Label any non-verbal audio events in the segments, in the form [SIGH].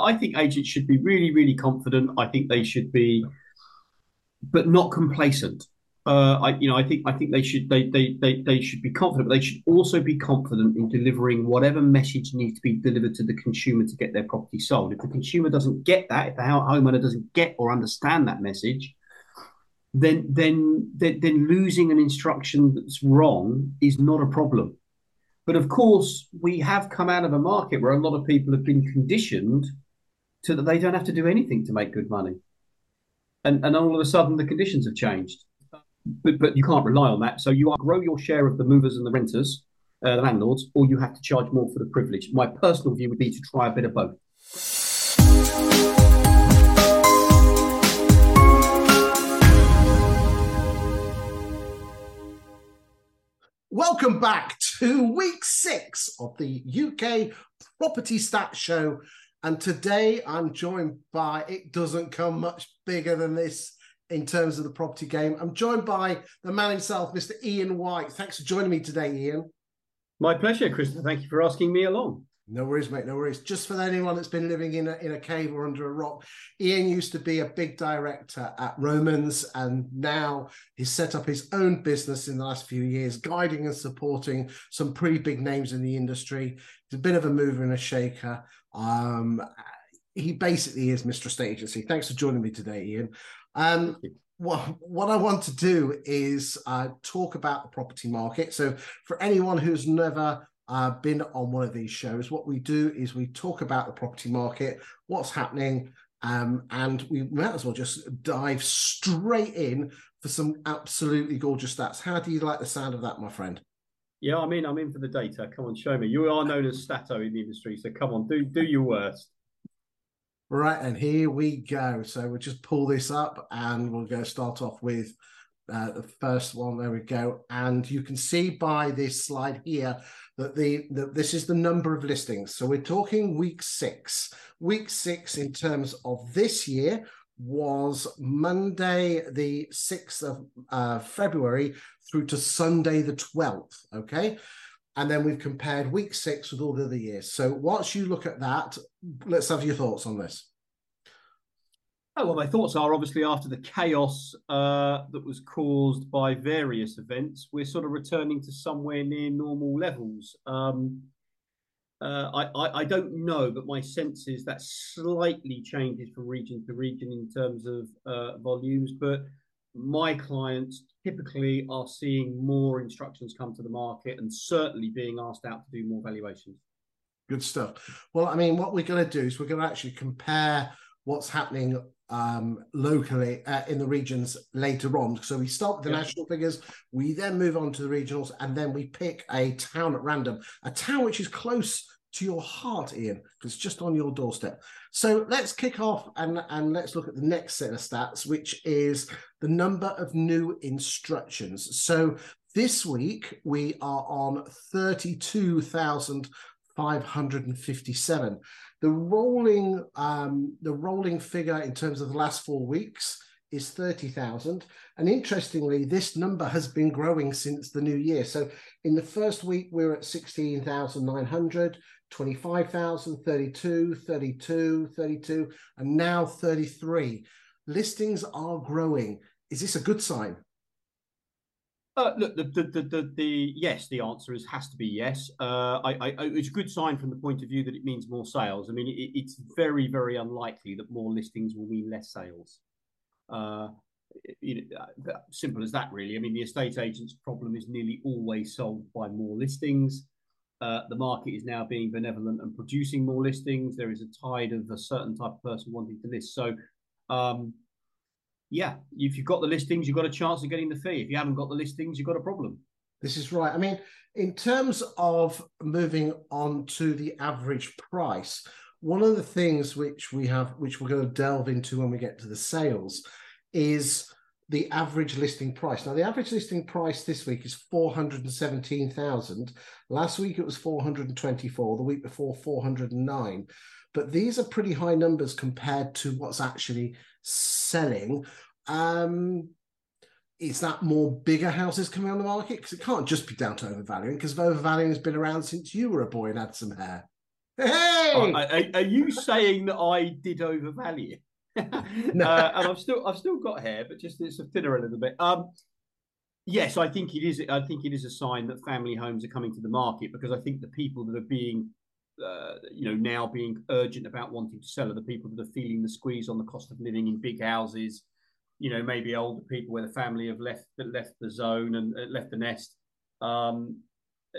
I think agents should be really, really confident. I think they should be, but not complacent. Uh, I, you know, I think I think they should they, they they they should be confident, but they should also be confident in delivering whatever message needs to be delivered to the consumer to get their property sold. If the consumer doesn't get that, if the homeowner doesn't get or understand that message, then then then, then losing an instruction that's wrong is not a problem. But of course, we have come out of a market where a lot of people have been conditioned to that they don't have to do anything to make good money. And, and all of a sudden, the conditions have changed. But, but you can't rely on that. So you grow your share of the movers and the renters, uh, the landlords, or you have to charge more for the privilege. My personal view would be to try a bit of both. Welcome back to week six of the UK Property Stats Show. And today I'm joined by, it doesn't come much bigger than this in terms of the property game. I'm joined by the man himself, Mr. Ian White. Thanks for joining me today, Ian. My pleasure, Christopher. Thank you for asking me along. No worries, mate. No worries. Just for anyone that's been living in a, in a cave or under a rock, Ian used to be a big director at Romans, and now he's set up his own business in the last few years, guiding and supporting some pretty big names in the industry. He's a bit of a mover and a shaker. Um, he basically is Mr. Estate Agency. Thanks for joining me today, Ian. Um, what, what I want to do is uh, talk about the property market. So, for anyone who's never uh, been on one of these shows, what we do is we talk about the property market, what's happening, um, and we might as well just dive straight in for some absolutely gorgeous stats. How do you like the sound of that, my friend? Yeah, I mean, I'm in for the data. Come on, show me. You are known as Stato in the industry, so come on, do do your worst. Right, and here we go. So we'll just pull this up, and we'll go start off with uh, the first one. There we go, and you can see by this slide here that the, the this is the number of listings. So we're talking week six. Week six in terms of this year was Monday the 6th of uh, February through to Sunday the 12th. Okay. And then we've compared week six with all the other years. So once you look at that, let's have your thoughts on this. Oh, well, my thoughts are obviously after the chaos uh, that was caused by various events, we're sort of returning to somewhere near normal levels. Um, uh, I, I, I, don't know, but my sense is that slightly changes from region to region in terms of uh, volumes. But my clients typically are seeing more instructions come to the market and certainly being asked out to do more valuations. Good stuff. Well, I mean, what we're going to do is we're going to actually compare what's happening um, locally uh, in the regions later on. So we start with the yeah. national figures, we then move on to the regionals, and then we pick a town at random, a town which is close to your heart, Ian, because it's just on your doorstep. So let's kick off and, and let's look at the next set of stats, which is the number of new instructions. So this week we are on 32,557. The rolling um, the rolling figure in terms of the last four weeks is 30,000. And interestingly, this number has been growing since the new year. So in the first week, we we're at 16,900, 25,000, 32, 32, 32, and now 33. Listings are growing. Is this a good sign? Uh, look, the, the, the, the, yes, the answer is has to be yes. Uh, I, I, it's a good sign from the point of view that it means more sales. I mean, it, it's very, very unlikely that more listings will mean less sales. Uh, you know, uh, simple as that, really. I mean, the estate agent's problem is nearly always solved by more listings. Uh, the market is now being benevolent and producing more listings. There is a tide of a certain type of person wanting to list. So, um, yeah, if you've got the listings, you've got a chance of getting the fee. If you haven't got the listings, you've got a problem. This is right. I mean, in terms of moving on to the average price, one of the things which we have, which we're going to delve into when we get to the sales, is the average listing price. Now, the average listing price this week is 417,000. Last week it was 424, the week before 409. But these are pretty high numbers compared to what's actually selling. Um, is that more bigger houses coming on the market? Because it can't just be down to overvaluing, because overvaluing has been around since you were a boy and had some hair. Hey, are, are, you saying that I did overvalue? [LAUGHS] no. uh, and I've still I've still got hair, but just it's thinner a little bit. Um, yes, I think it is. I think it is a sign that family homes are coming to the market because I think the people that are being, uh, you know, now being urgent about wanting to sell are the people that are feeling the squeeze on the cost of living in big houses. You know, maybe older people where the family have left left the zone and uh, left the nest. Um,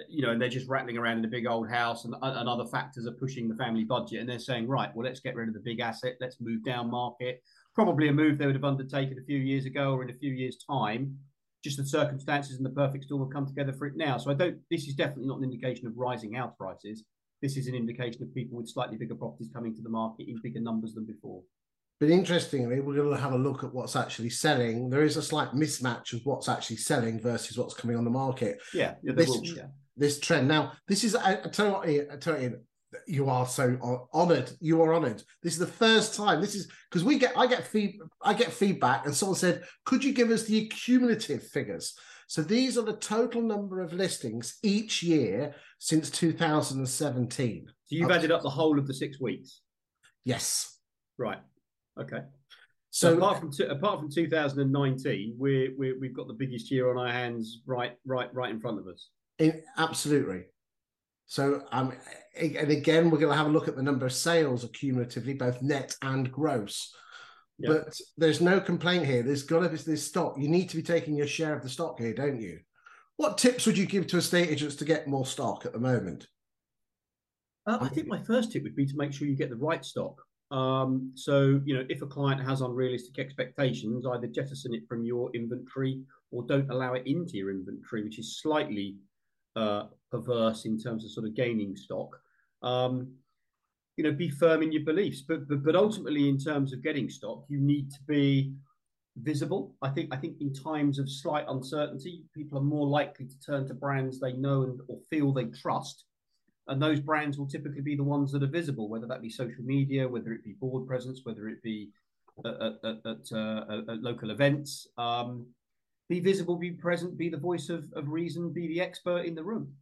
you know, and they're just rattling around in a big old house, and, and other factors are pushing the family budget, and they're saying, right, well, let's get rid of the big asset, let's move down market. Probably a move they would have undertaken a few years ago or in a few years' time. Just the circumstances and the perfect storm have come together for it now. So I don't. This is definitely not an indication of rising house prices. This is an indication of people with slightly bigger properties coming to the market in bigger numbers than before. But interestingly, we're going to have a look at what's actually selling. There is a slight mismatch of what's actually selling versus what's coming on the market. Yeah, yeah, this, will, yeah this trend. Now, this is I, I tell you what, I tell you, you are so honored. You are honored. This is the first time. This is because we get I get feed I get feedback, and someone said, "Could you give us the cumulative figures?" So these are the total number of listings each year since 2017. So you've added up the whole of the six weeks. Yes. Right. Okay. So, so apart from apart from 2019, we're, we're we've got the biggest year on our hands right right right in front of us. In, absolutely. So, um, and again, we're going to have a look at the number of sales accumulatively, both net and gross. But there's no complaint here. There's got to be this stock. You need to be taking your share of the stock here, don't you? What tips would you give to estate agents to get more stock at the moment? Uh, I think my first tip would be to make sure you get the right stock. Um, so, you know, if a client has unrealistic expectations, either jettison it from your inventory or don't allow it into your inventory, which is slightly uh, perverse in terms of sort of gaining stock. Um, you know, be firm in your beliefs, but, but but ultimately, in terms of getting stock, you need to be visible. I think I think in times of slight uncertainty, people are more likely to turn to brands they know and or feel they trust, and those brands will typically be the ones that are visible, whether that be social media, whether it be board presence, whether it be at, at, at, uh, at local events. Um, be visible, be present, be the voice of, of reason, be the expert in the room.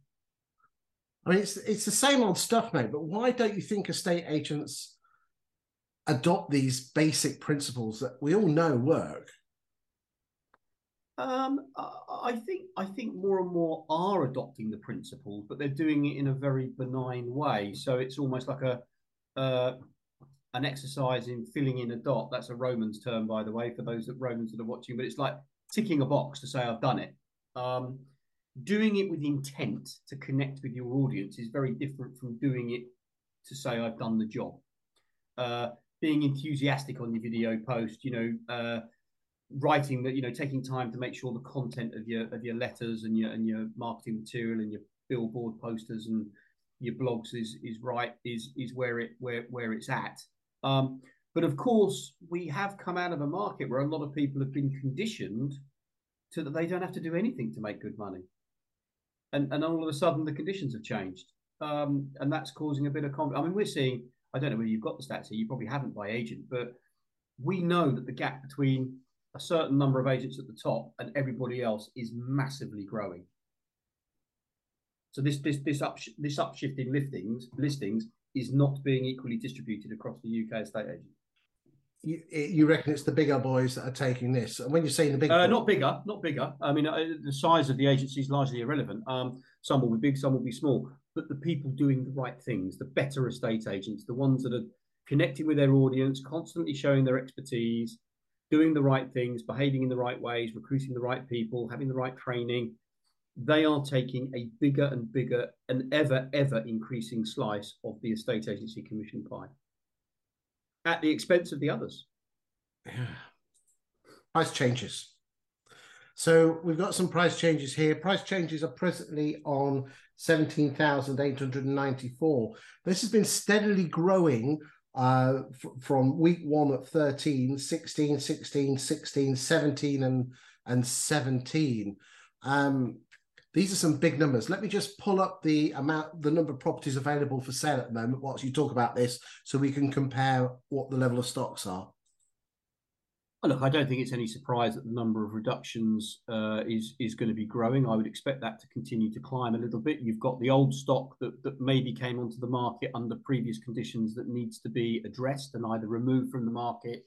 I mean, it's it's the same old stuff, mate. But why don't you think estate agents adopt these basic principles that we all know work? Um, I think I think more and more are adopting the principles, but they're doing it in a very benign way. So it's almost like a uh, an exercise in filling in a dot. That's a Romans term, by the way, for those that Romans that are watching. But it's like ticking a box to say I've done it. Um, doing it with intent to connect with your audience is very different from doing it to say I've done the job. Uh, being enthusiastic on your video post, you know, uh, writing that, you know, taking time to make sure the content of your of your letters and your and your marketing material and your billboard posters and your blogs is is right is is where it where where it's at. Um, but of course, we have come out of a market where a lot of people have been conditioned so that they don't have to do anything to make good money. And, and all of a sudden, the conditions have changed. Um, and that's causing a bit of conflict. I mean, we're seeing, I don't know whether you've got the stats here, you probably haven't by agent, but we know that the gap between a certain number of agents at the top and everybody else is massively growing. So this this this up this upshift in listings listings is not being equally distributed across the UK estate agents you, you reckon it's the bigger boys that are taking this? And when you're saying the big, uh, not bigger, not bigger. I mean, uh, the size of the agency is largely irrelevant. Um, some will be big, some will be small. But the people doing the right things, the better estate agents, the ones that are connecting with their audience, constantly showing their expertise, doing the right things, behaving in the right ways, recruiting the right people, having the right training, they are taking a bigger and bigger and ever, ever increasing slice of the estate agency commission pie at the expense of the others. Yeah. Price changes. So we've got some price changes here. Price changes are presently on 17,894. This has been steadily growing uh, from week one at 13, 16, 16, 16, 17, and, and 17. Um, these are some big numbers. Let me just pull up the amount, the number of properties available for sale at the moment whilst you talk about this, so we can compare what the level of stocks are. Look, I don't think it's any surprise that the number of reductions uh, is is going to be growing. I would expect that to continue to climb a little bit. You've got the old stock that that maybe came onto the market under previous conditions that needs to be addressed and either removed from the market,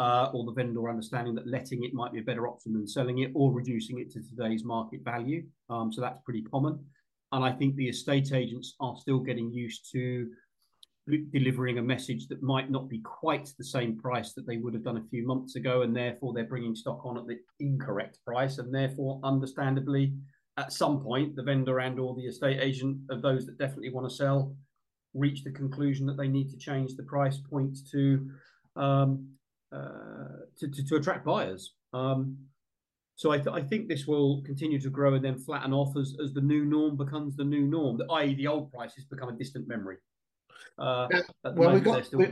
uh, or the vendor understanding that letting it might be a better option than selling it, or reducing it to today's market value. Um, so that's pretty common. And I think the estate agents are still getting used to delivering a message that might not be quite the same price that they would have done a few months ago, and therefore they're bringing stock on at the incorrect price, and therefore, understandably, at some point, the vendor and or the estate agent of those that definitely want to sell reach the conclusion that they need to change the price point to um, to, to, to, attract buyers. Um, so I, th- I, think this will continue to grow and then flatten off as, as the new norm becomes the new norm, i.e., the old prices become a distant memory. Uh, well, we've got. Still...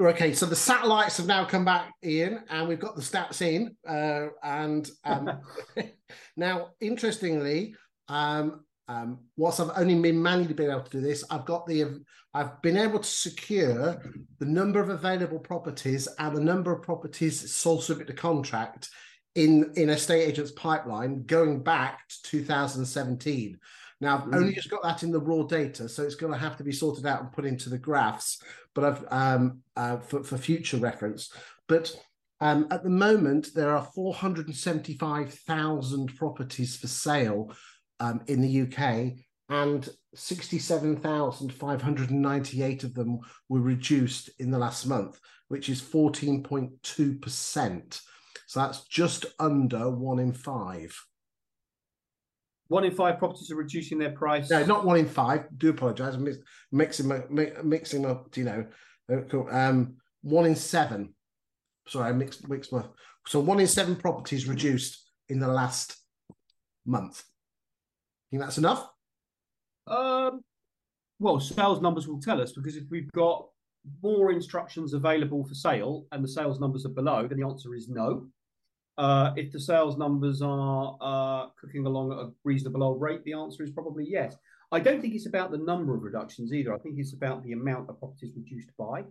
Okay, so the satellites have now come back, Ian, and we've got the stats in. Uh, and um, [LAUGHS] [LAUGHS] now, interestingly, um, um, whilst I've only been manually been able to do this, I've got the I've been able to secure the number of available properties and the number of properties sold subject to contract in in a state agent's pipeline going back to 2017. Now, I've mm. only just got that in the raw data, so it's going to have to be sorted out and put into the graphs, but I've um, uh, for, for future reference. But um, at the moment, there are 475,000 properties for sale um, in the UK, and 67,598 of them were reduced in the last month, which is 14.2%. So that's just under one in five. One in five properties are reducing their price. No, not one in five. Do apologise. I'm mixing mixing up. You know, uh, um, one in seven. Sorry, I mixed mixed my. So one in seven properties reduced in the last month. Think that's enough? Um, well, sales numbers will tell us because if we've got more instructions available for sale and the sales numbers are below, then the answer is no. Uh, if the sales numbers are uh, cooking along at a reasonable old rate, the answer is probably yes. I don't think it's about the number of reductions either. I think it's about the amount of properties reduced by.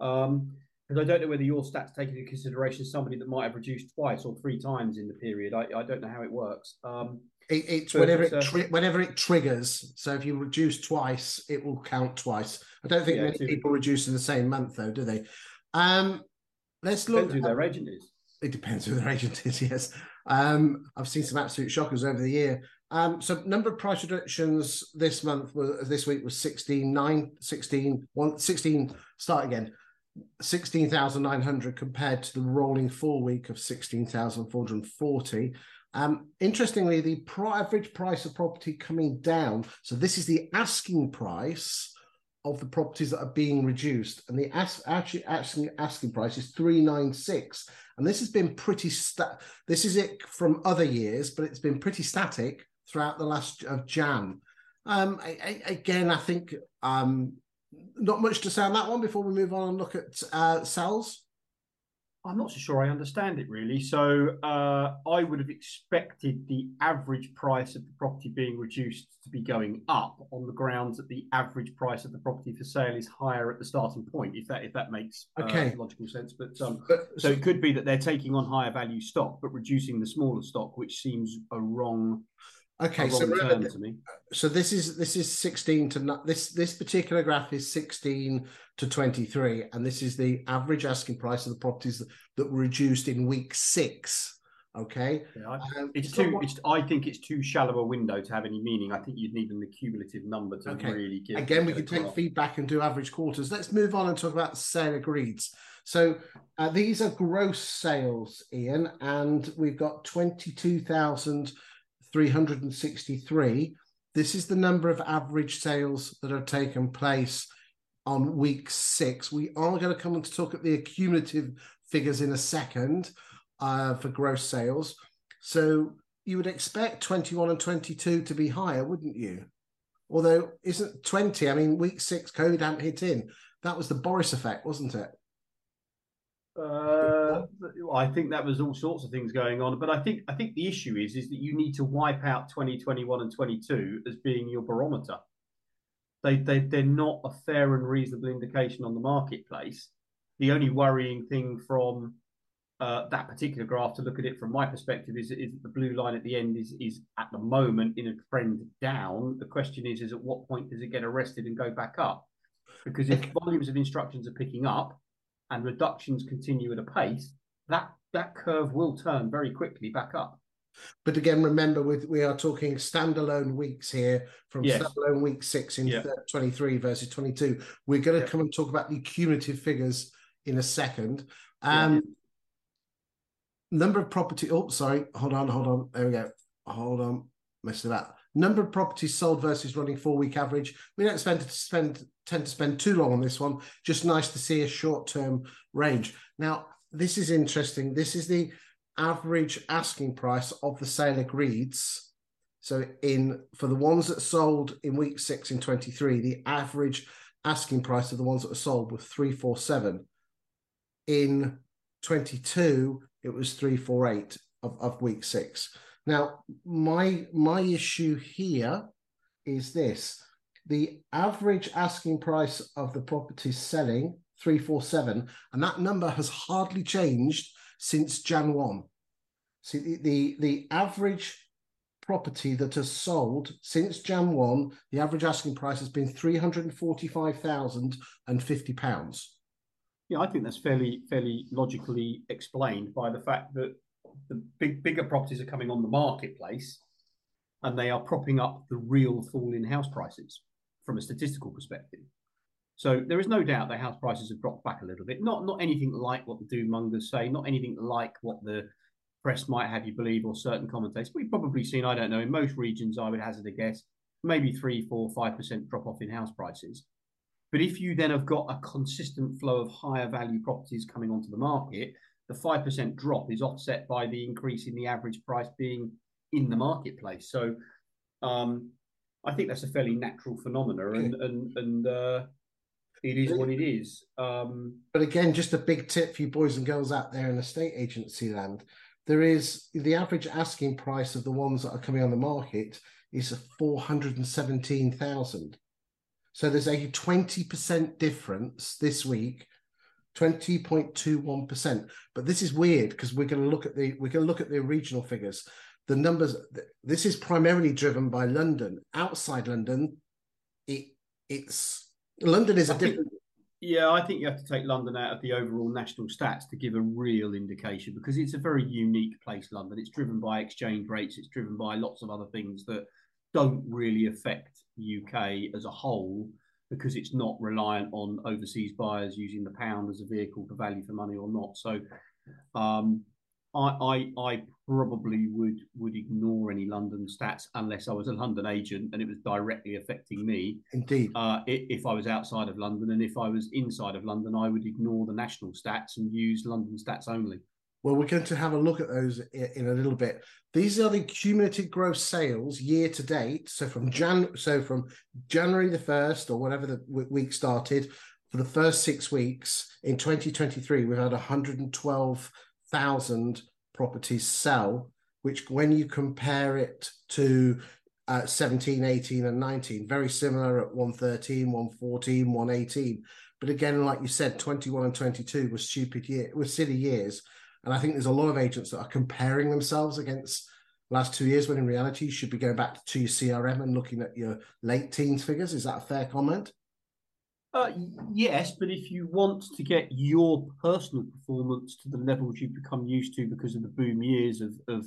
Um, because I don't know whether your stats take into consideration somebody that might have reduced twice or three times in the period. I, I don't know how it works. Um, it, it's whenever it tri- whenever it triggers. So if you reduce twice, it will count twice. I don't think yeah, many people reduce in the same month, though, do they? Um, let's look. Depends who their agent is. It depends who their agent is. [LAUGHS] Yes, um, I've seen some absolute shockers over the year. Um, so number of price reductions this month was this week was 16, 9, 16, 1, 16, start again. 16,900 compared to the rolling four week of 16,440. Um, interestingly, the average price of property coming down. So this is the asking price of the properties that are being reduced, and the actually asking asking price is three nine six, and this has been pretty sta- This is it from other years, but it's been pretty static throughout the last of Jan. Um, I, I, again, I think um, not much to say on that one before we move on and look at uh, cells. I'm not so sure I understand it really. So uh, I would have expected the average price of the property being reduced to be going up on the grounds that the average price of the property for sale is higher at the starting point. If that if that makes uh, logical sense, but, um, but so it could be that they're taking on higher value stock but reducing the smaller stock, which seems a wrong Okay, so so this is this is sixteen to this this particular graph is sixteen to twenty three, and this is the average asking price of the properties that, that were reduced in week six. Okay, yeah, I, um, it's too. It's, I think it's too shallow a window to have any meaning. I think you'd need an accumulative number to okay. really give. Again, we can take feedback and do average quarters. Let's move on and talk about sale agreeds. So uh, these are gross sales, Ian, and we've got twenty two thousand. 000 363. This is the number of average sales that have taken place on week six. We are going to come on to talk at the accumulative figures in a second uh, for gross sales. So you would expect 21 and 22 to be higher, wouldn't you? Although, isn't 20? I mean, week six, COVID hadn't hit in. That was the Boris effect, wasn't it? Uh, I think that was all sorts of things going on, but I think I think the issue is is that you need to wipe out 2021 and 22 as being your barometer. They they they're not a fair and reasonable indication on the marketplace. The only worrying thing from uh, that particular graph to look at it from my perspective is, is the blue line at the end is is at the moment in a trend down. The question is is at what point does it get arrested and go back up? Because if volumes of instructions are picking up and reductions continue at a pace, that that curve will turn very quickly back up. But again, remember, with we are talking standalone weeks here from yes. standalone week six in yeah. 23 versus 22. We're going to yeah. come and talk about the cumulative figures in a second. Um, yeah. Number of property. Oh, sorry. Hold on. Hold on. There we go. Hold on. Messed it up. Number of properties sold versus running four week average. We don't spend spend tend to spend too long on this one. Just nice to see a short term range. Now, this is interesting. This is the average asking price of the sale agreeds. So in for the ones that sold in week six in 23, the average asking price of the ones that were sold was 347. In 22, it was 348 of, of week six. Now, my my issue here is this. The average asking price of the property selling 347, and that number has hardly changed since Jan 1. See, the, the, the average property that has sold since Jan 1, the average asking price has been £345,050. Yeah, I think that's fairly fairly logically explained by the fact that the big bigger properties are coming on the marketplace and they are propping up the real fall in house prices from a statistical perspective. So there is no doubt that house prices have dropped back a little bit. Not not anything like what the doom mongers say, not anything like what the press might have you believe or certain commentators. We've probably seen, I don't know, in most regions, I would hazard a guess, maybe three, four, five percent drop off in house prices. But if you then have got a consistent flow of higher value properties coming onto the market, the five percent drop is offset by the increase in the average price being in the marketplace. So um, I think that's a fairly natural phenomenon, and and and uh, it is what it is. Um, but again, just a big tip for you boys and girls out there in estate agency land. There is the average asking price of the ones that are coming on the market is four hundred and seventeen thousand. So there's a twenty percent difference this week, twenty point two one percent. But this is weird because we're going to look at the we're going to look at the regional figures. The numbers. This is primarily driven by London. Outside London, it it's London is a different. yeah, I think you have to take London out of the overall national stats to give a real indication because it's a very unique place, London. It's driven by exchange rates, it's driven by lots of other things that don't really affect UK as a whole because it's not reliant on overseas buyers using the pound as a vehicle for value for money or not. So um, I, I, I probably would would ignore any London stats unless I was a London agent and it was directly affecting me. Indeed. Uh, if I was outside of London and if I was inside of London, I would ignore the national stats and use London stats only. Well, we're going to have a look at those in a little bit. These are the cumulative gross sales year to date. So from Jan, so from January the first or whatever the week started, for the first six weeks in 2023, we've had 112 thousand properties sell, which when you compare it to uh, 17, 18, and 19, very similar at 113, 114, 118. But again, like you said, 21 and 22 were stupid year, were silly years. And I think there's a lot of agents that are comparing themselves against last two years when in reality you should be going back to your CRM and looking at your late teens figures. Is that a fair comment? Uh, yes, but if you want to get your personal performance to the levels you've become used to because of the boom years of, of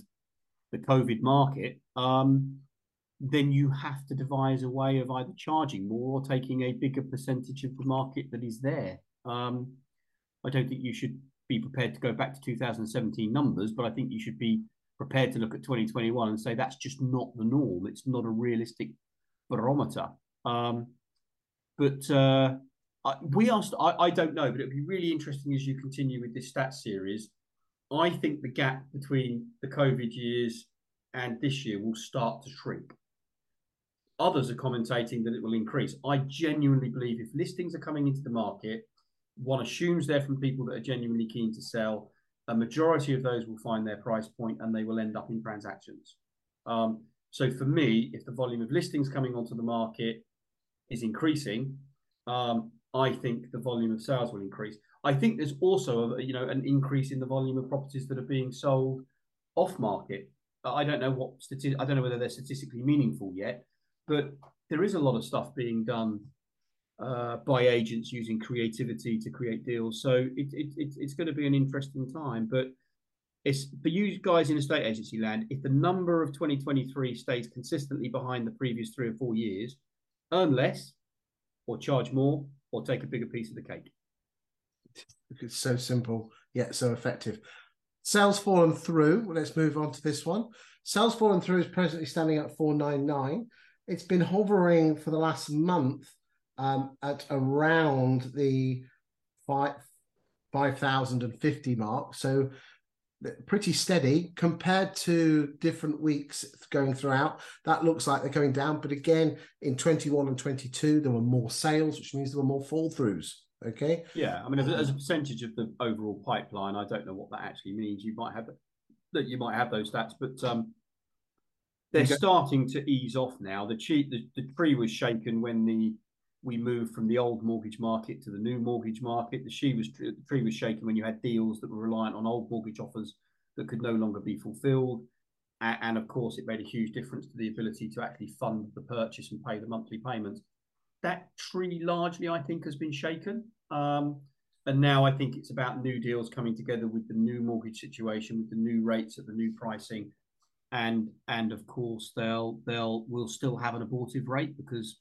the COVID market, um, then you have to devise a way of either charging more or taking a bigger percentage of the market that is there. Um, I don't think you should be prepared to go back to 2017 numbers, but I think you should be prepared to look at 2021 and say that's just not the norm. It's not a realistic barometer. Um, but uh, we asked, I, I don't know, but it'd be really interesting as you continue with this stats series. I think the gap between the COVID years and this year will start to shrink. Others are commentating that it will increase. I genuinely believe if listings are coming into the market, one assumes they're from people that are genuinely keen to sell. A majority of those will find their price point and they will end up in transactions. Um, so for me, if the volume of listings coming onto the market is increasing, um, I think the volume of sales will increase. I think there's also a, you know an increase in the volume of properties that are being sold off market. I don't know what stati- I don't know whether they're statistically meaningful yet, but there is a lot of stuff being done uh, by agents using creativity to create deals. So it, it, it, it's going to be an interesting time. But it's for you guys in estate agency land. If the number of 2023 stays consistently behind the previous three or four years, earn less, or charge more, or take a bigger piece of the cake. It's so simple yet so effective. Sales fallen through. Let's move on to this one. Sales fallen through is presently standing at 499. It's been hovering for the last month um, at around the five, 5,050 mark. So pretty steady compared to different weeks going throughout. That looks like they're going down. But again, in 21 and 22, there were more sales, which means there were more fall throughs. Okay. Yeah, I mean, as a percentage of the overall pipeline, I don't know what that actually means. You might have that you might have those stats, but um, they're starting to ease off now. The, cheat, the the tree was shaken when the we moved from the old mortgage market to the new mortgage market. The, was, the tree was shaken when you had deals that were reliant on old mortgage offers that could no longer be fulfilled. And, and of course, it made a huge difference to the ability to actually fund the purchase and pay the monthly payments that tree largely, I think, has been shaken. Um, and now I think it's about new deals coming together with the new mortgage situation, with the new rates at the new pricing, and and of course they'll they'll will still have an abortive rate because,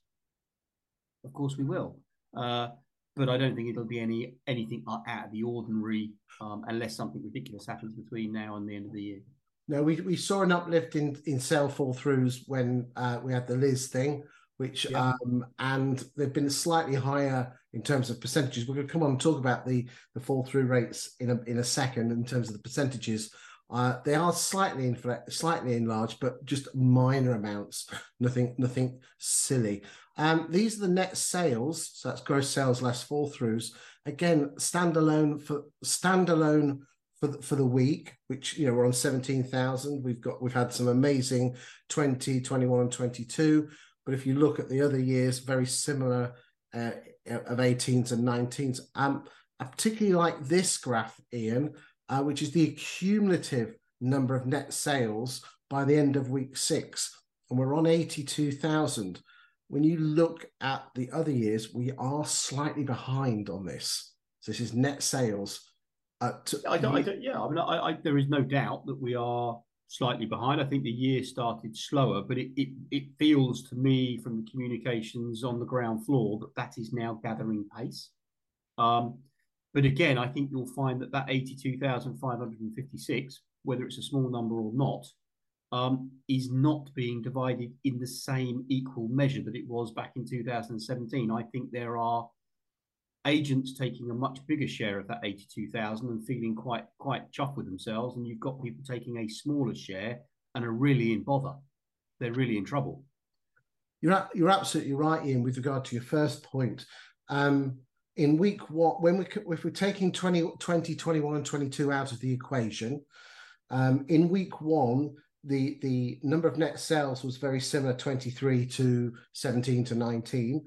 of course, we will. Uh, but I don't think it'll be any anything out of the ordinary um, unless something ridiculous happens between now and the end of the year. No, we, we saw an uplift in in sale fall throughs when uh, we had the Liz thing which yeah. um, and they've been slightly higher in terms of percentages. We're going to come on and talk about the the fall through rates in a in a second in terms of the percentages. Uh, they are slightly infl- slightly enlarged, but just minor amounts. [LAUGHS] Nothing nothing silly. Um, these are the net sales, so that's gross sales less fall throughs. Again, standalone for standalone for the, for the week, which you know we're on seventeen thousand. We've got we've had some amazing 20, 21, and twenty two. But if you look at the other years, very similar uh, of 18s and 19s. Um, I particularly like this graph, Ian, uh, which is the cumulative number of net sales by the end of week six. And we're on 82,000. When you look at the other years, we are slightly behind on this. So this is net sales. Uh, to, I don't, I don't, yeah, I mean, I, I, there is no doubt that we are slightly behind. I think the year started slower, but it, it, it feels to me from the communications on the ground floor that that is now gathering pace. Um, but again, I think you'll find that that 82,556, whether it's a small number or not, um, is not being divided in the same equal measure that it was back in 2017. I think there are agents taking a much bigger share of that 82,000 and feeling quite quite chuffed with themselves and you've got people taking a smaller share and are really in bother. They're really in trouble. You're you're absolutely right Ian with regard to your first point. Um, in week what when we if we're taking 20 20 21 and 22 out of the equation um, in week 1 the the number of net sales was very similar 23 to 17 to 19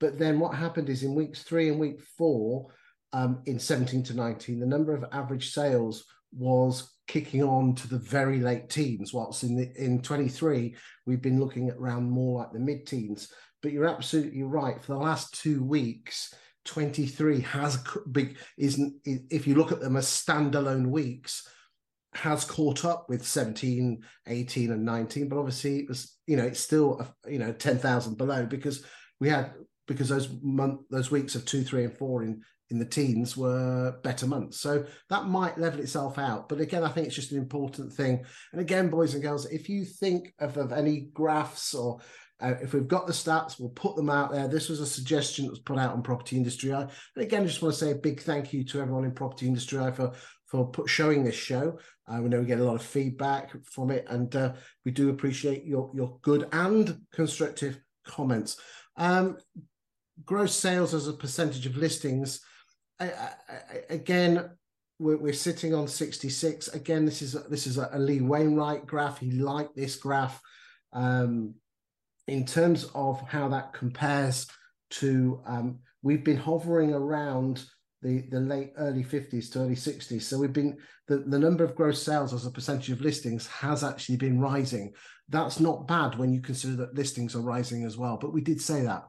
but then what happened is in weeks three and week four, um, in 17 to 19, the number of average sales was kicking on to the very late teens. Whilst in the, in 23, we've been looking at around more like the mid teens. But you're absolutely right. For the last two weeks, 23 has big isn't if you look at them as standalone weeks has caught up with 17 18 and 19 but obviously it was you know it's still you know 10,000 below because we had because those month those weeks of two, three, and four in in the teens were better months. So that might level itself out. But again, I think it's just an important thing. And again, boys and girls, if you think of, of any graphs or uh, if we've got the stats, we'll put them out there. This was a suggestion that was put out on Property Industry Eye. And again, I just want to say a big thank you to everyone in Property Industry Eye for for put, showing this show. Uh, we know we get a lot of feedback from it, and uh, we do appreciate your your good and constructive comments. Um, gross sales as a percentage of listings, I, I, again, we're, we're, sitting on 66. Again, this is a, this is a, Lee Wainwright graph. He liked this graph um, in terms of how that compares to. Um, we've been hovering around the, the late early 50s to early 60s. So we've been the, the number of gross sales as a percentage of listings has actually been rising. That's not bad when you consider that listings are rising as well. But we did say that.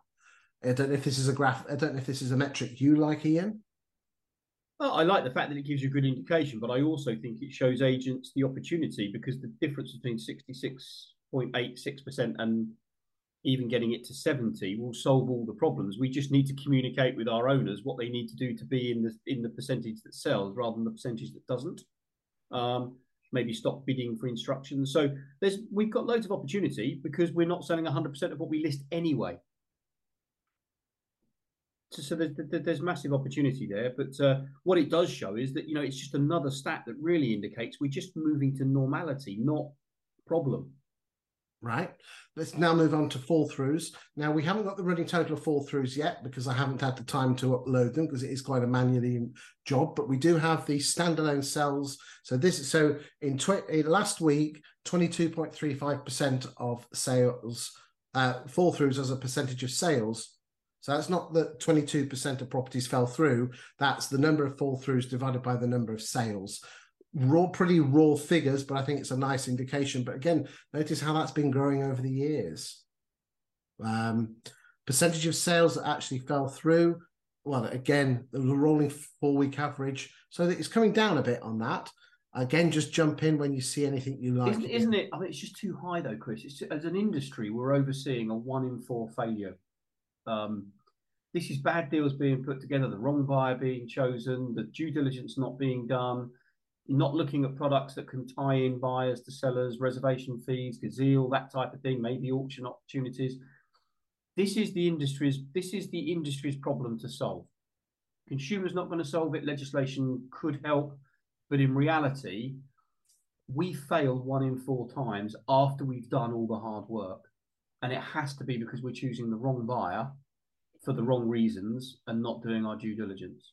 I don't know if this is a graph. I don't know if this is a metric you like, Ian. Well, I like the fact that it gives you a good indication, but I also think it shows agents the opportunity because the difference between 66.86% and even getting it to 70 will solve all the problems. We just need to communicate with our owners what they need to do to be in the in the percentage that sells rather than the percentage that doesn't. Um, maybe stop bidding for instructions. So there's we've got loads of opportunity because we're not selling 100% of what we list anyway. So, so there's, there's massive opportunity there. But uh, what it does show is that you know it's just another stat that really indicates we're just moving to normality, not problem right? Let's now move on to fall throughs. Now, we haven't got the running total of fall throughs yet because I haven't had the time to upload them because it is quite a manually job, but we do have the standalone cells. So this is so in, tw- last week, 22.35% of sales uh, fall throughs as a percentage of sales. So that's not that 22% of properties fell through. That's the number of fall throughs divided by the number of sales raw, pretty raw figures, but I think it's a nice indication. But again, notice how that's been growing over the years. Um, percentage of sales that actually fell through. Well, again, the rolling four week average. So it's coming down a bit on that. Again, just jump in when you see anything you like. Isn't, isn't it? I mean, it's just too high, though, Chris. It's, as an industry, we're overseeing a one in four failure. Um, this is bad deals being put together, the wrong buyer being chosen, the due diligence not being done, not looking at products that can tie in buyers to sellers, reservation fees, Gazeal, that type of thing, maybe auction opportunities. This is the industry's this is the industry's problem to solve. Consumers not going to solve it. Legislation could help, but in reality, we fail one in four times after we've done all the hard work, and it has to be because we're choosing the wrong buyer for the wrong reasons and not doing our due diligence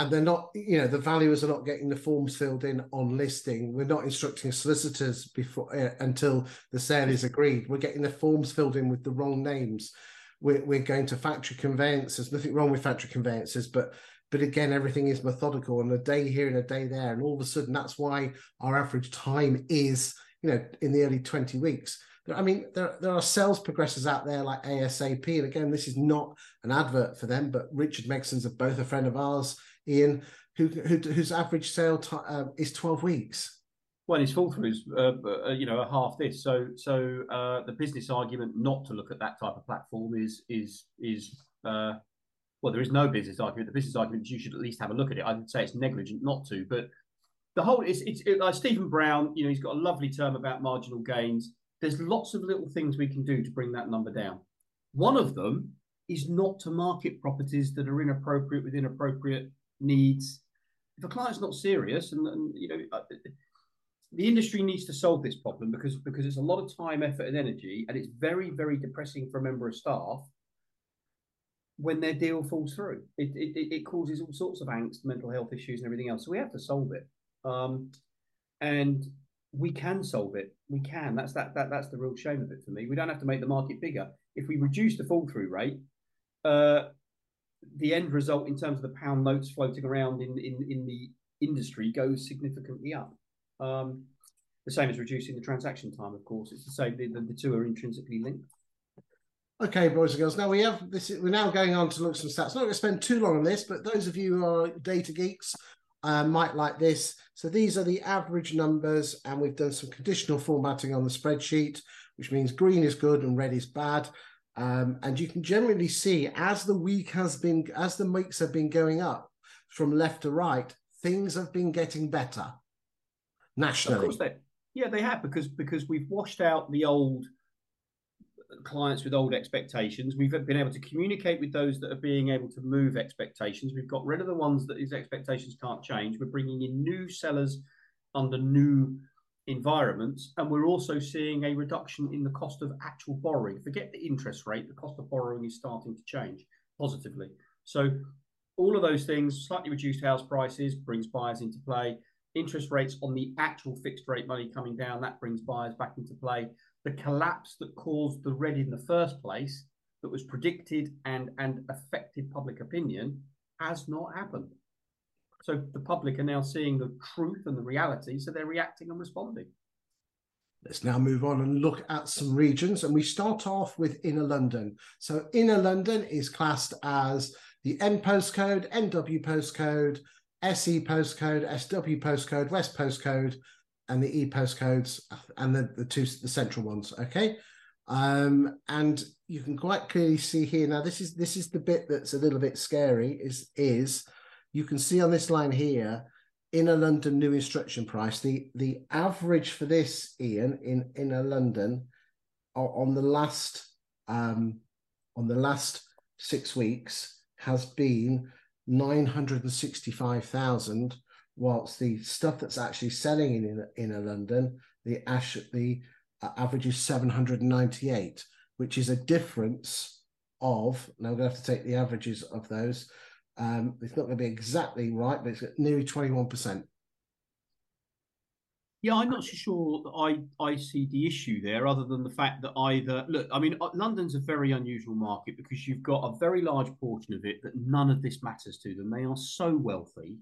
and they're not, you know, the valuers are not getting the forms filled in on listing. We're not instructing solicitors before uh, until the sale is agreed. We're getting the forms filled in with the wrong names. We're, we're going to factory conveyances. Nothing wrong with factory conveyances, but but again, everything is methodical and a day here and a day there, and all of a sudden, that's why our average time is, you know, in the early twenty weeks. I mean, there, there are sales progressors out there like ASAP. And again, this is not an advert for them, but Richard Megson's both a friend of ours Ian, who, who whose average sale time uh, is twelve weeks. Well, his fall through is, uh, you know, half this. So, so uh, the business argument not to look at that type of platform is is is uh, well, there is no business argument. The business argument is you should at least have a look at it. I would say it's negligent not to, but the whole it's it's it, like Stephen Brown. You know, he's got a lovely term about marginal gains. There's lots of little things we can do to bring that number down. One of them is not to market properties that are inappropriate with inappropriate needs. If a client's not serious, and, and you know, uh, the industry needs to solve this problem because because it's a lot of time, effort, and energy, and it's very very depressing for a member of staff when their deal falls through. It it, it causes all sorts of angst, mental health issues, and everything else. So we have to solve it, um, and we can solve it. We can. That's that that that's the real shame of it for me. We don't have to make the market bigger. If we reduce the fall through rate, uh, the end result in terms of the pound notes floating around in in, in the industry goes significantly up. Um, the same as reducing the transaction time, of course. It's the same. The, the, the two are intrinsically linked. Okay, boys and girls. Now we have this. We're now going on to look some stats. Not going to spend too long on this, but those of you who are data geeks uh, might like this. So these are the average numbers, and we've done some conditional formatting on the spreadsheet, which means green is good and red is bad. Um, and you can generally see as the week has been, as the weeks have been going up from left to right, things have been getting better nationally. Of course, they, yeah, they have because because we've washed out the old clients with old expectations. We've been able to communicate with those that are being able to move expectations. We've got rid of the ones that these expectations can't change. We're bringing in new sellers under new environments. And we're also seeing a reduction in the cost of actual borrowing. Forget the interest rate, the cost of borrowing is starting to change positively. So, all of those things, slightly reduced house prices, brings buyers into play. Interest rates on the actual fixed rate money coming down, that brings buyers back into play. The collapse that caused the red in the first place, that was predicted and, and affected public opinion, has not happened. So the public are now seeing the truth and the reality, so they're reacting and responding. Let's now move on and look at some regions. And we start off with Inner London. So Inner London is classed as the N postcode, NW postcode, SE postcode, SW postcode, West postcode, and the E postcodes, and the, the two the central ones. Okay. Um, and you can quite clearly see here now. This is this is the bit that's a little bit scary. Is is you can see on this line here inner London new instruction price. The the average for this, Ian, in inner London on the last um, on the last six weeks has been nine hundred and sixty five thousand, whilst the stuff that's actually selling in inner, London, the ash the uh, average is seven hundred and ninety eight, which is a difference of. Now I'm going to have to take the averages of those um, it's not going to be exactly right, but it's nearly 21%. Yeah, I'm not so sure that I, I see the issue there, other than the fact that either look, I mean, uh, London's a very unusual market because you've got a very large portion of it that none of this matters to them. They are so wealthy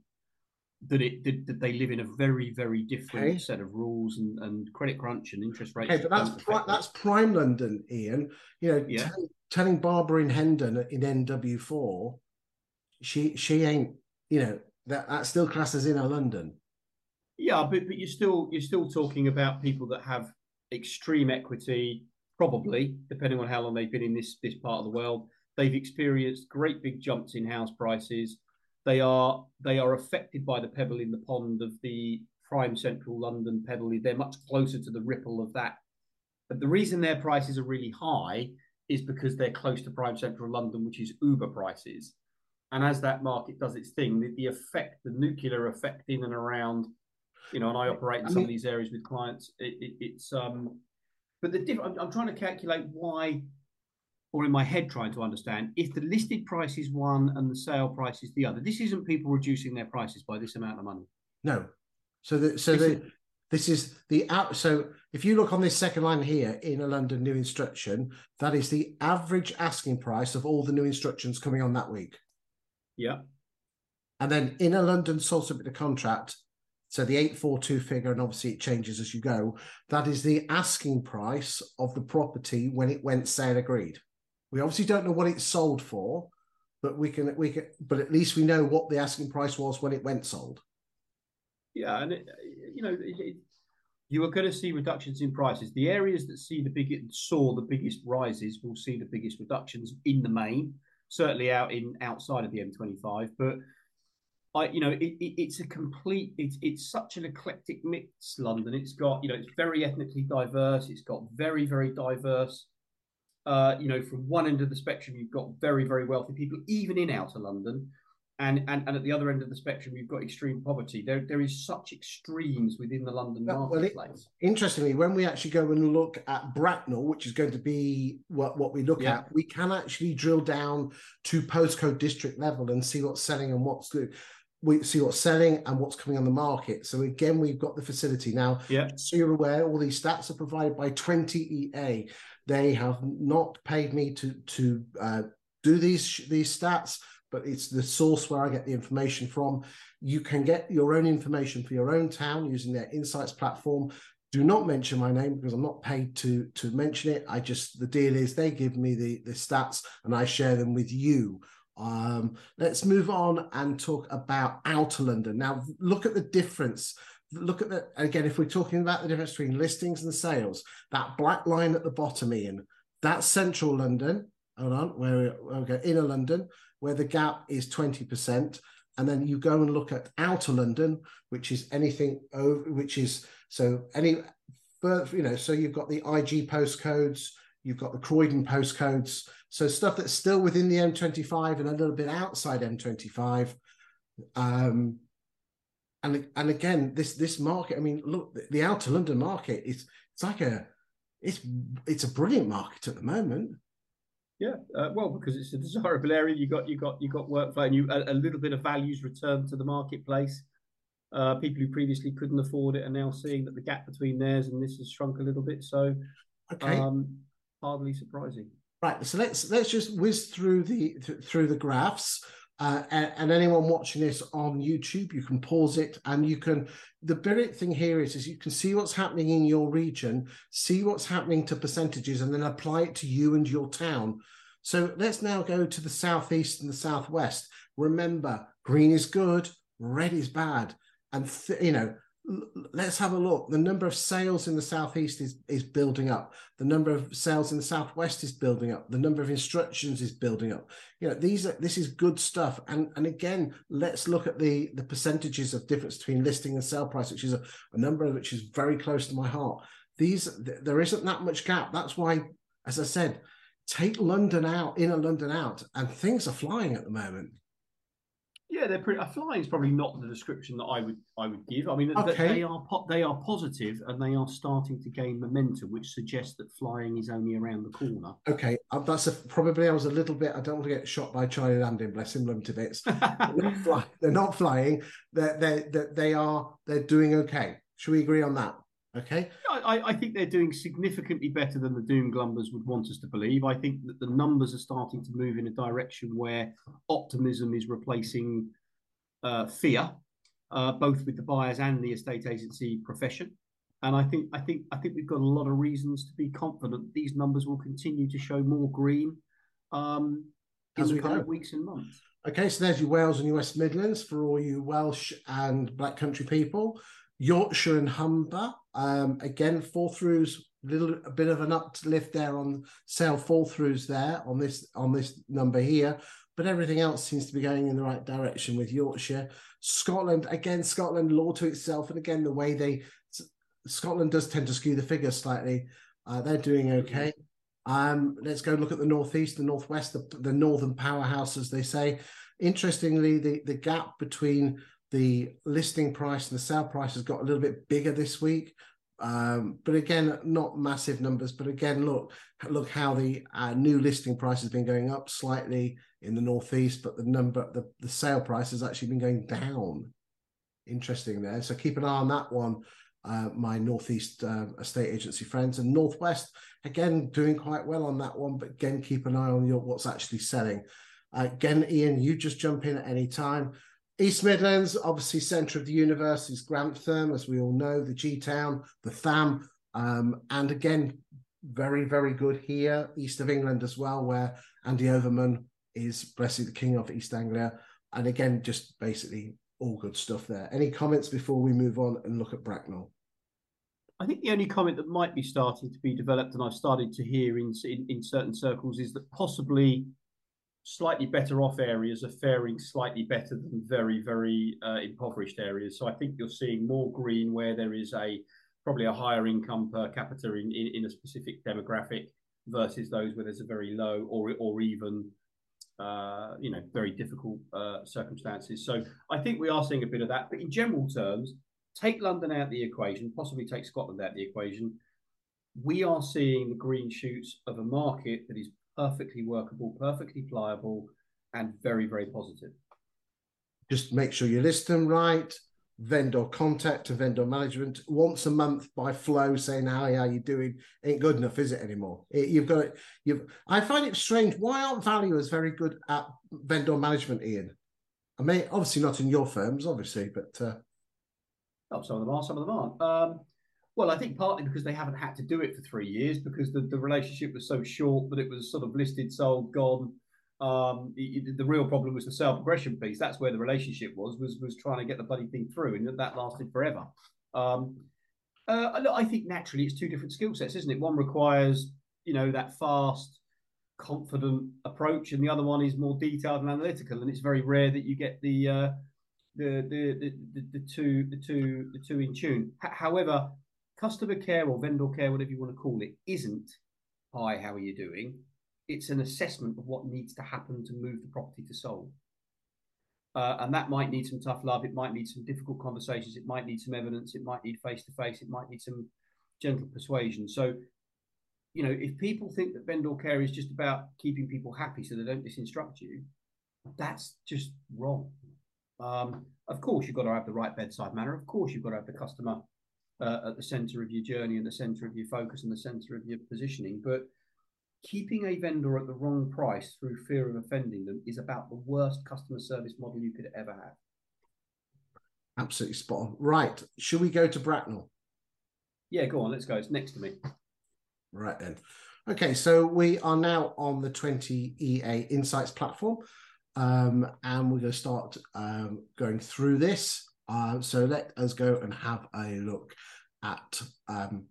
that it that, that they live in a very very different okay. set of rules and, and credit crunch and interest rates. Okay, but that's pri- that's prime London, Ian. You know, yeah. t- telling Barbara in Hendon in NW4 she she ain't you know that that still classes in a London. Yeah, but but you're still you're still talking about people that have extreme equity, probably depending on how long they've been in this this part of the world. They've experienced great big jumps in house prices. They are they are affected by the pebble in the pond of the prime central London pebble. They're much closer to the ripple of that. But the reason their prices are really high is because they're close to prime central London, which is Uber prices. And as that market does its thing, the, the effect, the nuclear effect in and around, you know, and I operate in I some mean, of these areas with clients. It, it, it's um, but the diff- I'm, I'm trying to calculate why, or in my head trying to understand if the listed price is one and the sale price is the other. This isn't people reducing their prices by this amount of money. No. So the so the this is the out. So if you look on this second line here in a London new instruction, that is the average asking price of all the new instructions coming on that week. Yeah. And then inner London sole subject contract, so the 842 figure, and obviously it changes as you go, that is the asking price of the property when it went sale agreed. We obviously don't know what it sold for, but we can we can but at least we know what the asking price was when it went sold. Yeah, and it, you know, it, you are going to see reductions in prices. The areas that see the biggest saw the biggest rises will see the biggest reductions in the main certainly out in outside of the M25. But I, you know, it, it, it's a complete. It's it's such an eclectic mix. London. It's got you know, it's very ethnically diverse. It's got very very diverse. Uh, you know, from one end of the spectrum, you've got very very wealthy people, even in outer London. And, and and at the other end of the spectrum, you've got extreme poverty. There there is such extremes within the London marketplace. Well, it, interestingly, when we actually go and look at Bracknell, which is going to be what, what we look yeah. at, we can actually drill down to postcode district level and see what's selling and what's good. We see what's selling and what's coming on the market. So again, we've got the facility now. Yeah. So you're aware, all these stats are provided by 20EA. They have not paid me to to uh, do these these stats but it's the source where I get the information from. You can get your own information for your own town using their insights platform. Do not mention my name because I'm not paid to to mention it. I just the deal is they give me the the stats and I share them with you. Um, let's move on and talk about outer London. Now, look at the difference. Look at the again. If we're talking about the difference between listings and sales, that black line at the bottom, Ian, that's central London. Hold on, where we go inner London where the gap is 20%. And then you go and look at outer London, which is anything over, which is so any, you know, so you've got the IG postcodes, you've got the Croydon postcodes. So stuff that's still within the M25 and a little bit outside M25. Um, and and again, this this market, I mean, look, the, the outer London market is it's like a it's it's a brilliant market at the moment. Yeah, uh, well, because it's a desirable area, you got you got you got workflow, and you a, a little bit of values returned to the marketplace. Uh, people who previously couldn't afford it are now seeing that the gap between theirs and this has shrunk a little bit. So, okay, um, hardly surprising. Right. So let's let's just whiz through the th- through the graphs. Uh, and, and, anyone watching this on YouTube, you can pause it and you can. The brilliant thing here is, is you can see what's happening in your region, see what's happening to percentages, and then apply it to you and your town. So let's now go to the southeast and the southwest. Remember, green is good, red is bad, and th- you know let's have a look. The number of sales in the southeast is, is building up. The number of sales in the southwest is building up. The number of instructions is building up. You know, these are this is good stuff. And and again, let's look at the the percentages of difference between listing and sale price, which is a, a number which is very close to my heart. These th- there isn't that much gap. That's why, as I said, take London out, inner London out, and things are flying at the moment. Yeah, they're pretty. Flying is probably not the description that I would I would give. I mean, okay. they are they are positive and they are starting to gain momentum, which suggests that flying is only around the corner. Okay, uh, that's a, probably I was a little bit. I don't want to get shot by Charlie Lamdin, bless him, love to bits. [LAUGHS] they're, not fly, they're not flying. They're, they're, they are they're doing okay. Should we agree on that? Okay. I, I, think they're doing significantly better than the doom glumbers would want us to believe. I think that the numbers are starting to move in a direction where optimism is replacing uh, fear, uh, both with the buyers and the estate agency profession. And I think I think I think we've got a lot of reasons to be confident these numbers will continue to show more green um, in As the coming weeks and months. Okay, so there's your Wales and your West Midlands for all you Welsh and Black Country people. Yorkshire and Humber. Um, again, fall throughs, little a bit of an uplift there on sale fall throughs there on this on this number here, but everything else seems to be going in the right direction with Yorkshire. Scotland, again, Scotland law to itself, and again the way they Scotland does tend to skew the figures slightly. Uh, they're doing okay. Um, let's go look at the northeast, the northwest, the, the northern powerhouse, as they say. Interestingly, the the gap between the listing price and the sale price has got a little bit bigger this week. Um, but again, not massive numbers. But again, look, look how the uh, new listing price has been going up slightly in the northeast, but the number, the, the sale price has actually been going down. Interesting there. So keep an eye on that one, uh, my northeast uh, estate agency friends, and northwest again doing quite well on that one. But again, keep an eye on your what's actually selling. Uh, again, Ian, you just jump in at any time. East Midlands, obviously centre of the universe is Grantham, as we all know, the G Town, the Tham, um, and again, very, very good here, east of England as well, where Andy Overman is blessed the King of East Anglia. And again, just basically all good stuff there. Any comments before we move on and look at Bracknell? I think the only comment that might be starting to be developed, and I've started to hear in, in, in certain circles, is that possibly slightly better off areas are faring slightly better than very, very uh, impoverished areas. So I think you're seeing more green where there is a probably a higher income per capita in, in, in a specific demographic versus those where there's a very low or or even uh, you know very difficult uh, circumstances. So I think we are seeing a bit of that. But in general terms, take London out the equation, possibly take Scotland out the equation. We are seeing the green shoots of a market that is perfectly workable, perfectly pliable, and very, very positive. Just make sure you list them right. Vendor contact and vendor management once a month by flow saying how are you doing ain't good enough, is it anymore? It, you've got it. You've. I find it strange. Why aren't valuers very good at vendor management, Ian? I mean, obviously not in your firms, obviously, but uh... oh, some of them are, some of them aren't. Um, well, I think partly because they haven't had to do it for three years because the, the relationship was so short that it was sort of listed, sold, gone. Um, the, the, real problem was the sale progression piece. That's where the relationship was was was trying to get the bloody thing through, and that lasted forever. Um, uh, I think naturally it's two different skill sets, isn't it? One requires you know that fast, confident approach, and the other one is more detailed and analytical. And it's very rare that you get the uh, the, the, the the two the two the two in tune. H- however, customer care or vendor care, whatever you want to call it, isn't hi, how are you doing? It's an assessment of what needs to happen to move the property to sold. Uh, and that might need some tough love. It might need some difficult conversations. It might need some evidence. It might need face to face. It might need some gentle persuasion. So, you know, if people think that vendor care is just about keeping people happy so they don't disinstruct you, that's just wrong. Um, of course, you've got to have the right bedside manner. Of course, you've got to have the customer uh, at the center of your journey and the center of your focus and the center of your positioning. But keeping a vendor at the wrong price through fear of offending them is about the worst customer service model you could ever have. Absolutely spot on. Right. Should we go to Bracknell? Yeah, go on. Let's go. It's next to me. Right then. Okay, so we are now on the 20 EA Insights platform, um, and we're going to start um, going through this. Uh, so let us go and have a look at um,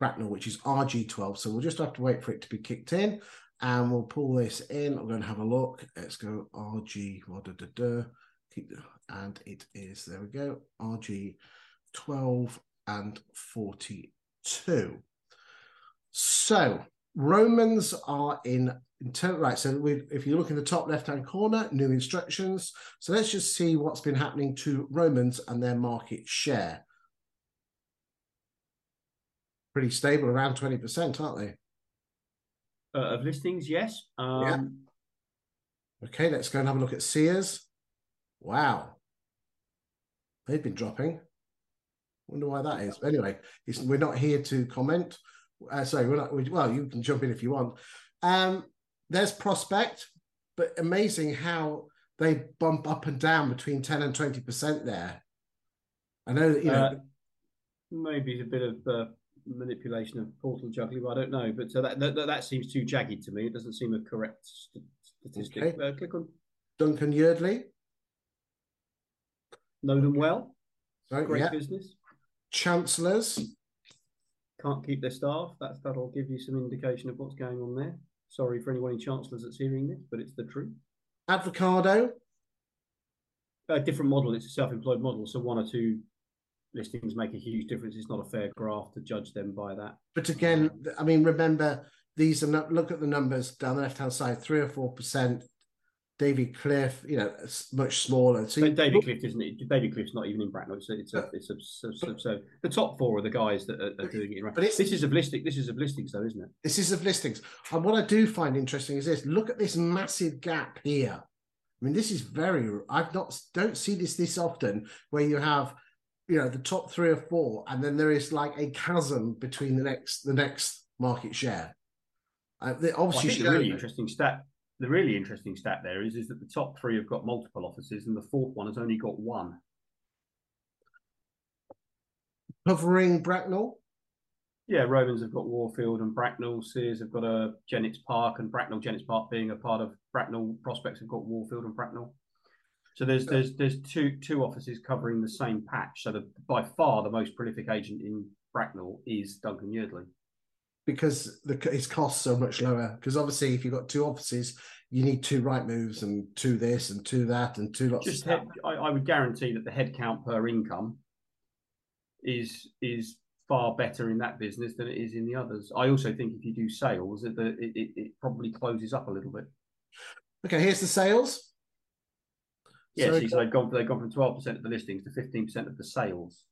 Bracknell, which is RG12. So we'll just have to wait for it to be kicked in, and we'll pull this in. I'm going to have a look. Let's go RG. And it is there we go. RG12 and 42. So Romans are in, in term, right. So we, if you look in the top left hand corner, new instructions. So let's just see what's been happening to Romans and their market share. Pretty stable, around 20%, aren't they? Uh, of listings, yes. Um, yeah. Okay, let's go and have a look at Sears. Wow. They've been dropping. Wonder why that is. Anyway, we're not here to comment. Uh, sorry, we're not. We, well, you can jump in if you want. Um, there's prospect, but amazing how they bump up and down between ten and twenty percent there. I know that you know. Uh, maybe a bit of uh, manipulation of portal juggling. I don't know, but so that, that that seems too jagged to me. It doesn't seem a correct statistic. Okay. Uh, click on Duncan Yardley. Know them well. Sorry, Great yeah. business. Chancellors can't keep their staff. That's that'll give you some indication of what's going on there. Sorry for anyone in Chancellors that's hearing this, but it's the truth. Avocado. A different model. It's a self-employed model, so one or two listings make a huge difference. It's not a fair graph to judge them by that. But again, I mean, remember these are not, look at the numbers down the left-hand side, three or four percent David Cliff, you know, much smaller. So David Cliff isn't it? David Cliff's not even in Bracknell. It's a, it's a, it's a, so, so, so, the top four are the guys that are, are doing it right. But this is of listing. This is of listings, though, isn't it? This is of listings. And what I do find interesting is this: look at this massive gap here. I mean, this is very. I've not don't see this this often where you have, you know, the top three or four, and then there is like a chasm between the next the next market share. Uh, obviously, well, a really interesting stat the really interesting stat there is, is that the top three have got multiple offices and the fourth one has only got one. Covering Bracknell? Yeah, Romans have got Warfield and Bracknell. Sears have got a Jennings Park and Bracknell. Jennings Park being a part of Bracknell. Prospects have got Warfield and Bracknell. So there's there's there's two two offices covering the same patch. So the, by far the most prolific agent in Bracknell is Duncan Yardley because the its costs are much lower. Because obviously, if you've got two offices, you need two right moves and two this and two that and two lots. Just head, I, I, would guarantee that the head count per income is is far better in that business than it is in the others. I also think if you do sales, that the, it, it, it probably closes up a little bit. Okay, here's the sales. Yes, so, so they've gone they've gone from twelve percent of the listings to fifteen percent of the sales.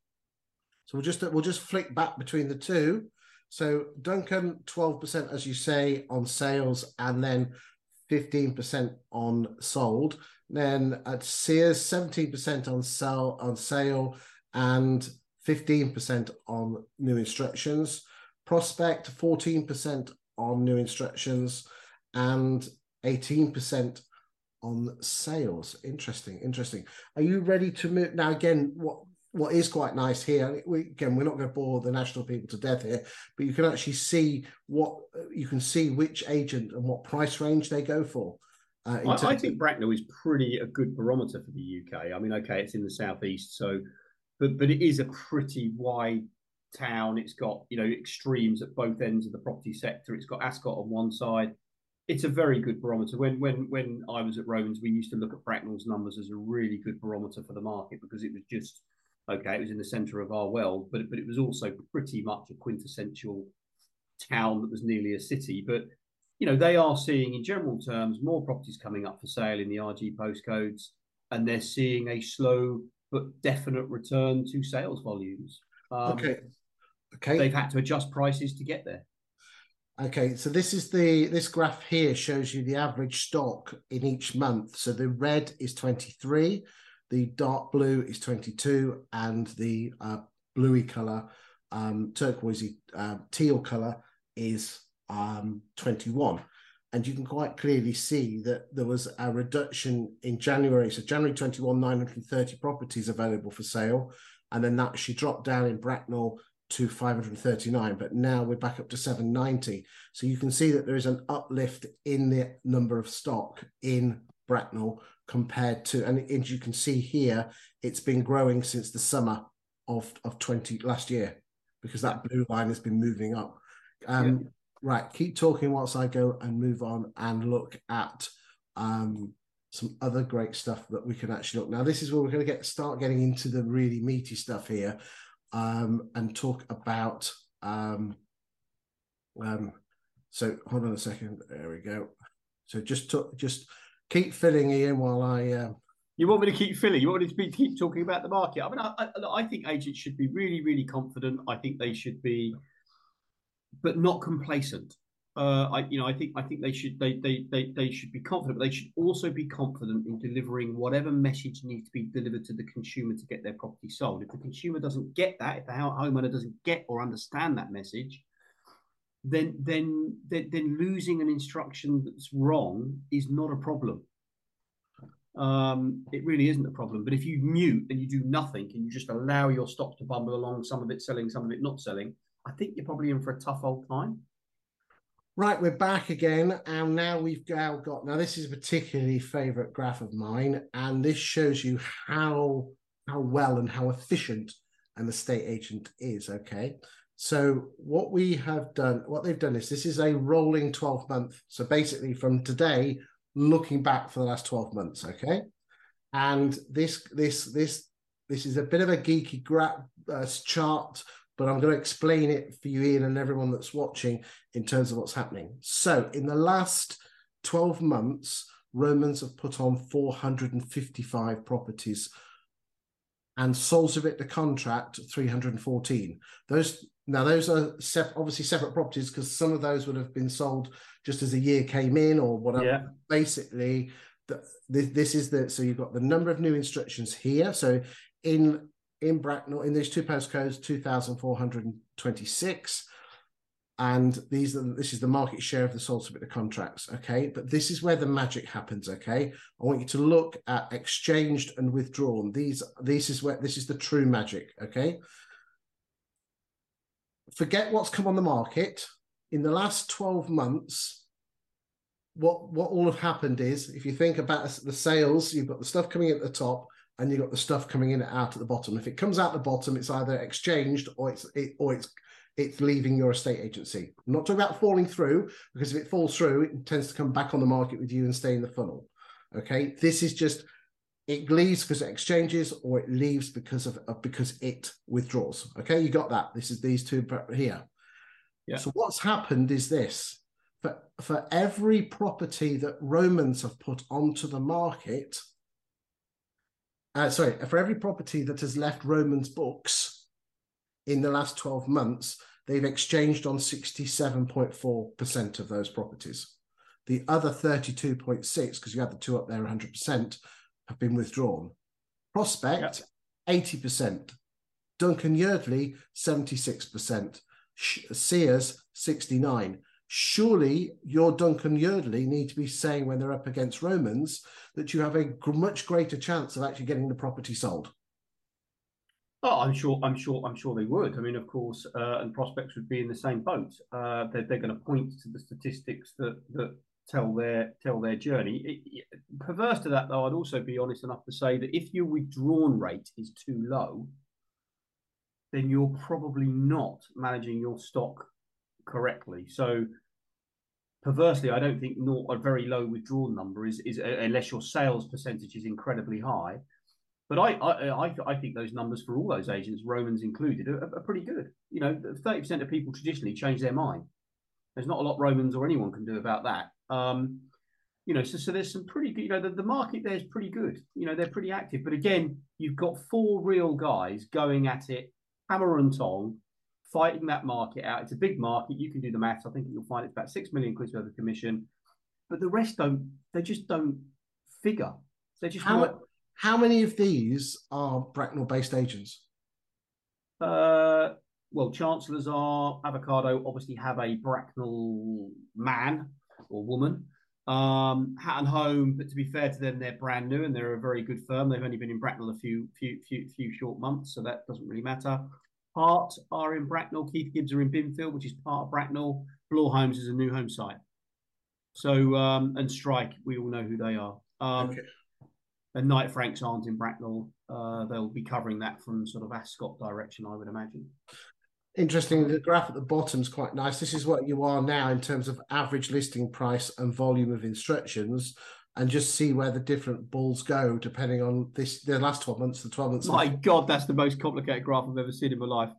So we'll just we'll just flick back between the two. So Duncan, 12%, as you say, on sales, and then 15% on sold. Then at Sears, 17% on sell on sale and 15% on new instructions. Prospect, 14% on new instructions and 18% on sales. Interesting, interesting. Are you ready to move now? Again, what what is quite nice here, we, again, we're not going to bore the national people to death here, but you can actually see what you can see which agent and what price range they go for. Uh, I, I, think Bracknell is pretty a good barometer for the UK. I mean, okay, it's in the southeast, so but but it is a pretty wide town. It's got you know extremes at both ends of the property sector. It's got Ascot on one side. It's a very good barometer. When when when I was at Romans, we used to look at Bracknell's numbers as a really good barometer for the market because it was just okay, it was in the center of our world, but but it was also pretty much a quintessential town that was nearly a city. But you know, they are seeing in general terms more properties coming up for sale in the RG postcodes, and they're seeing a slow but definite return to sales volumes. Um, okay. Okay. They've had to adjust prices to get there. Okay, so this is the this graph here shows you the average stock in each month. So the red is 23, the dark blue is 22 and the uh, bluey color, um, turquoisey uh, teal color is um, 21. And you can quite clearly see that there was a reduction in January. So January 21, 930 properties available for sale. And then that she dropped down in Bracknell to 539, but now we're back up to 790. So you can see that there is an uplift in the number of stock in Bracknell compared to, and as you can see here, it's been growing since the summer of, of 20 last year because that blue line has been moving up. Um, yeah. Right, keep talking whilst I go and move on and look at um, some other great stuff that we can actually look. Now, this is where we're going to get start getting into the really meaty stuff here um, and talk about. Um, um, so hold on a second. There we go. So just to, just keep filling in while I. Um, you want me to keep filling? You want me to be, keep talking about the market? I mean, I, I, I think agents should be really, really confident. I think they should be, but not complacent. Uh, I, you know, I think I think they should they, they they they should be confident, but they should also be confident in delivering whatever message needs to be delivered to the consumer to get their property sold. If the consumer doesn't get that, if the homeowner doesn't get or understand that message, then then then, then losing an instruction that's wrong is not a problem. Um, it really isn't a problem. But if you mute and you do nothing and you just allow your stock to bumble along, some of it selling, some of it not selling, I think you're probably in for a tough old time. Right, we're back again, and now we've now got. Now, this is a particularly favourite graph of mine, and this shows you how how well and how efficient an estate agent is. Okay, so what we have done, what they've done is this is a rolling twelve month. So basically, from today, looking back for the last twelve months. Okay, and this this this this is a bit of a geeky gra- uh, chart but I'm going to explain it for you, Ian, and everyone that's watching in terms of what's happening. So, in the last 12 months, Romans have put on 455 properties and sold Solzivit the contract 314. Those now those are sep- obviously separate properties because some of those would have been sold just as a year came in or whatever. Yeah. Basically, the, this, this is the so you've got the number of new instructions here. So in in Bracknell in these two postcodes, 2,426. And these are this is the market share of the sold subject contracts. Okay. But this is where the magic happens. Okay. I want you to look at exchanged and withdrawn. These this is where this is the true magic. Okay. Forget what's come on the market. In the last 12 months, what what all have happened is if you think about the sales, you've got the stuff coming at the top, and you've got the stuff coming in out at the bottom. If it comes out the bottom, it's either exchanged or it's it, or it's it's leaving your estate agency. I'm not talking about falling through because if it falls through, it tends to come back on the market with you and stay in the funnel. Okay, this is just it leaves because it exchanges or it leaves because of, of because it withdraws. Okay, you got that. This is these two here. Yeah. So what's happened is this. For, for every property that Romans have put onto the market, uh, sorry, for every property that has left Romans books in the last 12 months, they've exchanged on 67.4% of those properties. The other 32.6, because you had the two up there, 100%, have been withdrawn. Prospect, yep. 80%. Duncan Yardley, 76%. Sears, 69 surely your Duncan Yardley need to be saying when they're up against Romans that you have a much greater chance of actually getting the property sold. Oh, I'm sure. I'm sure. I'm sure they would. I mean, of course, uh, and prospects would be in the same boat. Uh, they're, they're going to point to the statistics that that tell their tell their journey. It, it, perverse to that, though, I'd also be honest enough to say that if your withdrawn rate is too low, then you're probably not managing your stock correctly. So perversely, I don't think not a very low withdrawal number is is uh, unless your sales percentage is incredibly high. But I, I, I, think those numbers for all those agents, Romans included, are, are pretty good. You know, thirty percent of people traditionally change their mind. There's not a lot Romans or anyone can do about that. Um, you know, so, so there's some pretty good, you know, the, the market there is pretty good. You know, they're pretty active. But again, you've got four real guys going at it, hammer and tong, fighting that market out. It's a big market. You can do the maths. I think you'll find it's about six million quid worth of commission, but the rest don't. They just don't figure. They just how, how many of these are Bracknell-based agents? Uh, well, chancellors are avocado. Obviously, have a Bracknell man or woman. Um, Hatton Home, but to be fair to them, they're brand new and they're a very good firm. They've only been in Bracknell a few, few, few, few short months, so that doesn't really matter. Hart are in Bracknell. Keith Gibbs are in Binfield, which is part of Bracknell. Bloor Homes is a new home site. So um, and Strike, we all know who they are. Um, okay. And Knight Franks aren't in Bracknell. Uh, they'll be covering that from sort of Ascot direction, I would imagine. Interesting. Um, the graph at the bottom is quite nice. This is what you are now in terms of average listing price and volume of instructions, and just see where the different balls go depending on this. The last twelve months, the twelve months. My God, that's the most complicated graph I've ever seen in my life.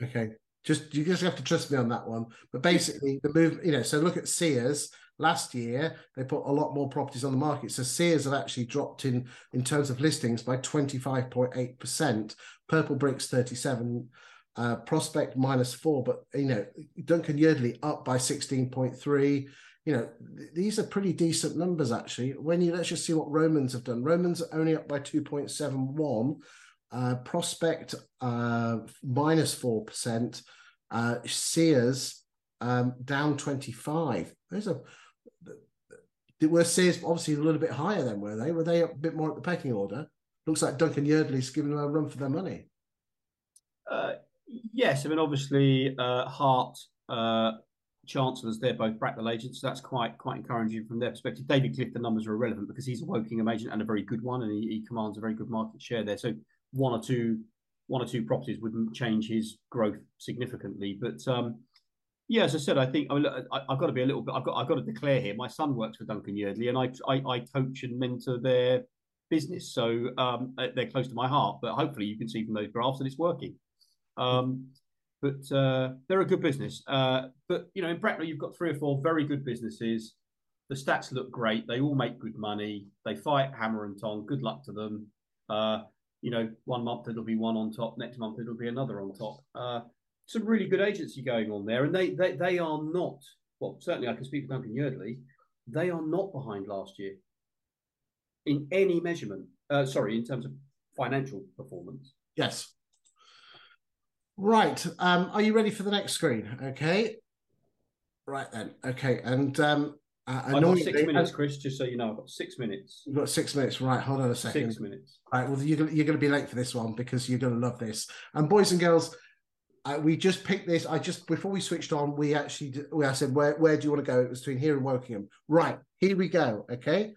Okay, just you just have to trust me on that one. But basically, the move, you know, so look at Sears last year. They put a lot more properties on the market. So Sears have actually dropped in in terms of listings by twenty five point eight percent. Purplebricks thirty seven. Uh, Prospect minus four, but you know Duncan Yardley up by sixteen point three. You know th- these are pretty decent numbers actually. When you let's just see what Romans have done. Romans are only up by two point seven one. Uh, Prospect uh, minus four percent. Uh, Sears um, down twenty five. There's a were Sears obviously a little bit higher then, were they? Were they a bit more at the pecking order? Looks like Duncan Yardley's giving them a run for their money. Uh, Yes, I mean obviously uh, Hart uh, chancellors they're both Bracknell agents, so that's quite quite encouraging from their perspective. David Cliff, the numbers are irrelevant because he's a Wokingham agent and a very good one, and he, he, commands a very good market share there. So one or two one or two properties wouldn't change his growth significantly, but. Um, yeah, as I said, I think I mean, look, I, have got to be a little bit. I've got I've got to declare here. My son works for Duncan Yardley, and I I, I coach and mentor their business, so um, they're close to my heart. But hopefully, you can see from those graphs that it's working. Um, but uh, they're a good business. Uh, but you know, in Bracknell, you've got three or four very good businesses. The stats look great. They all make good money. They fight hammer and tong. Good luck to them. Uh, you know, one month it'll be one on top. Next month it'll be another on top. Uh, some really good agency going on there, and they they they are not. Well, certainly I can speak for Duncan Yardley. They are not behind last year in any measurement. Uh, sorry, in terms of financial performance. Yes. Right. Um, are you ready for the next screen? Okay. Right then. Okay. And um, uh, I've got six minutes, Chris. Just so you know, I've got six minutes. You've got six minutes. Right. Hold on a second. Six minutes. Right. Well, you're you're going to be late for this one because you're going to love this. And boys and girls, uh, we just picked this. I just before we switched on, we actually we I said, where where do you want to go? It was between here and Wokingham. Right. Here we go. Okay.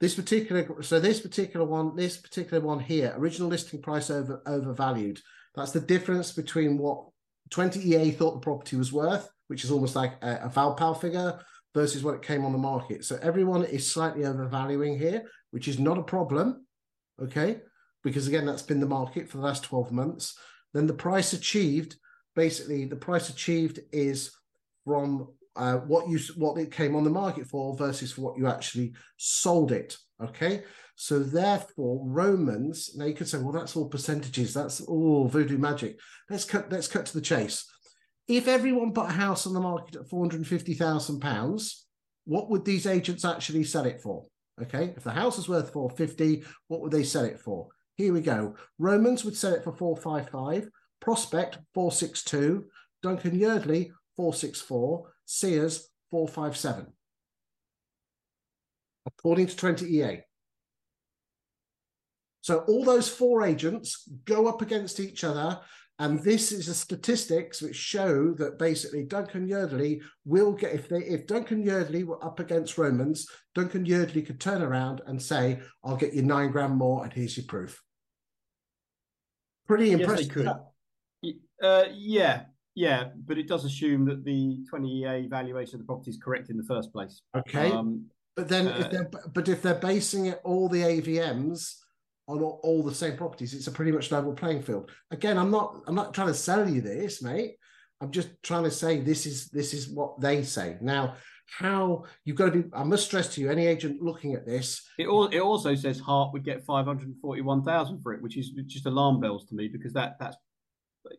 This particular so this particular one, this particular one here, original listing price over overvalued. That's the difference between what 20EA thought the property was worth, which is almost like a, a Valpal figure, versus what it came on the market. So everyone is slightly overvaluing here, which is not a problem. Okay. Because again, that's been the market for the last 12 months. Then the price achieved, basically, the price achieved is from uh, what you what it came on the market for versus for what you actually sold it. Okay, so therefore, Romans. Now you could say, well, that's all percentages. That's all voodoo magic. Let's cut. Let's cut to the chase. If everyone put a house on the market at four hundred fifty thousand pounds, what would these agents actually sell it for? Okay, if the house is worth four fifty, what would they sell it for? Here we go. Romans would sell it for four five five. Prospect four six two. Duncan Yardley four six four. Sears four five seven. According to 20 EA. So all those four agents go up against each other. And this is a statistics which show that basically Duncan Yardley will get if they if Duncan Yardley were up against Romans, Duncan Yardley could turn around and say, "I'll get you nine grand more, and here's your proof." Pretty impressive. Yes, could. Uh, yeah, yeah, but it does assume that the 20EA valuation of the property is correct in the first place. Okay, um, but then uh, if but if they're basing it all the AVMs on all, all, the same properties, it's a pretty much level playing field. Again, I'm not I'm not trying to sell you this, mate. I'm just trying to say this is this is what they say. Now, how you've got to be I must stress to you, any agent looking at this. It all it also says Hart would get five hundred and forty one thousand for it, which is just alarm bells to me because that that's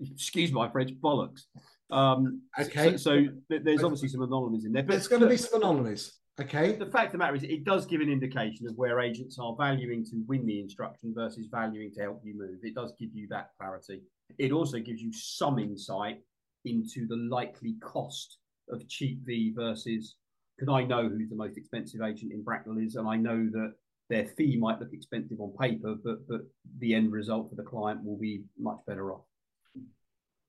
excuse my French bollocks. Um, okay. So, so there's obviously some anomalies in there, but there's going to be some anomalies. Okay. The fact of the matter is, it does give an indication of where agents are valuing to win the instruction versus valuing to help you move. It does give you that clarity. It also gives you some insight into the likely cost of cheap V versus because I know who the most expensive agent in Bracknell is, and I know that their fee might look expensive on paper, but but the end result for the client will be much better off.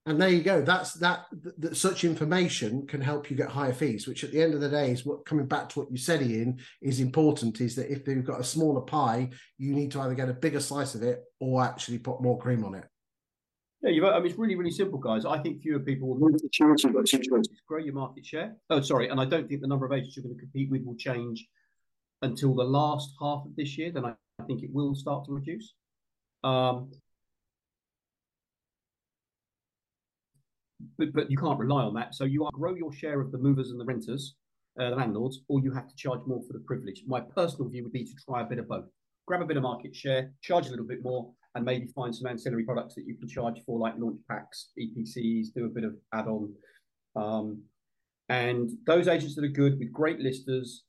And there you go. That's that, that. Such information can help you get higher fees, which at the end of the day is what coming back to what you said, Ian, is important. Is that if you've got a smaller pie, you need to either get a bigger slice of it or actually put more cream on it. Yeah, you I mean, it's really, really simple, guys. I think fewer people will move to charity, but grow your market share. Oh, sorry, and I don't think the number of agents you're going to compete with will change until the last half of this year. Then I, I think it will start to reduce. Um, but but you can't rely on that. So you either grow your share of the movers and the renters, uh, the landlords, or you have to charge more for the privilege. My personal view would be to try a bit of both. Grab a bit of market share, charge a little bit more, and maybe find some ancillary products that you can charge for, like launch packs, EPCs, do a bit of add-on. Um, and those agents that are good with great listers,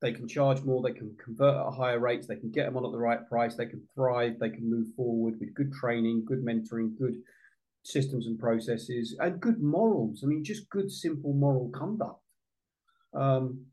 they can charge more, they can convert at higher rates, they can get them on at the right price, they can thrive, they can move forward with good training, good mentoring, good systems and processes, and good morals. I mean, just good, simple moral conduct um,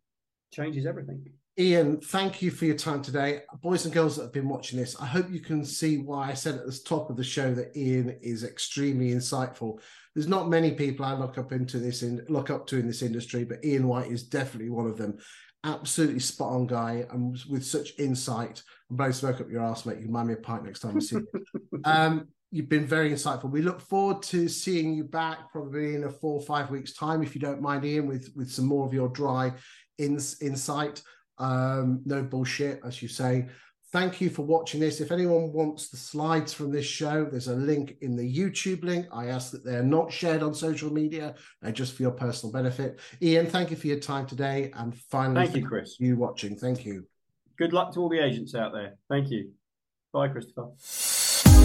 changes everything. Ian, thank you for your time today. Boys and girls that have been watching this, I hope you can see why I said at the top of the show that Ian is extremely insightful. There's not many people I look up into this in look up to in this industry, but Ian White is definitely one of them. Absolutely spot on guy and with such insight. I'm both smoke up your ass, mate. You can buy me a pint next time I see you. [LAUGHS] um, you've been very insightful. We look forward to seeing you back probably in a four or five weeks' time, if you don't mind, Ian, with with some more of your dry ins, insight. Um, no bullshit, as you say. Thank you for watching this. If anyone wants the slides from this show, there's a link in the YouTube link. I ask that they're not shared on social media, uh, just for your personal benefit. Ian, thank you for your time today. And finally, thank you, Chris. You watching. Thank you. Good luck to all the agents out there. Thank you. Bye, Christopher.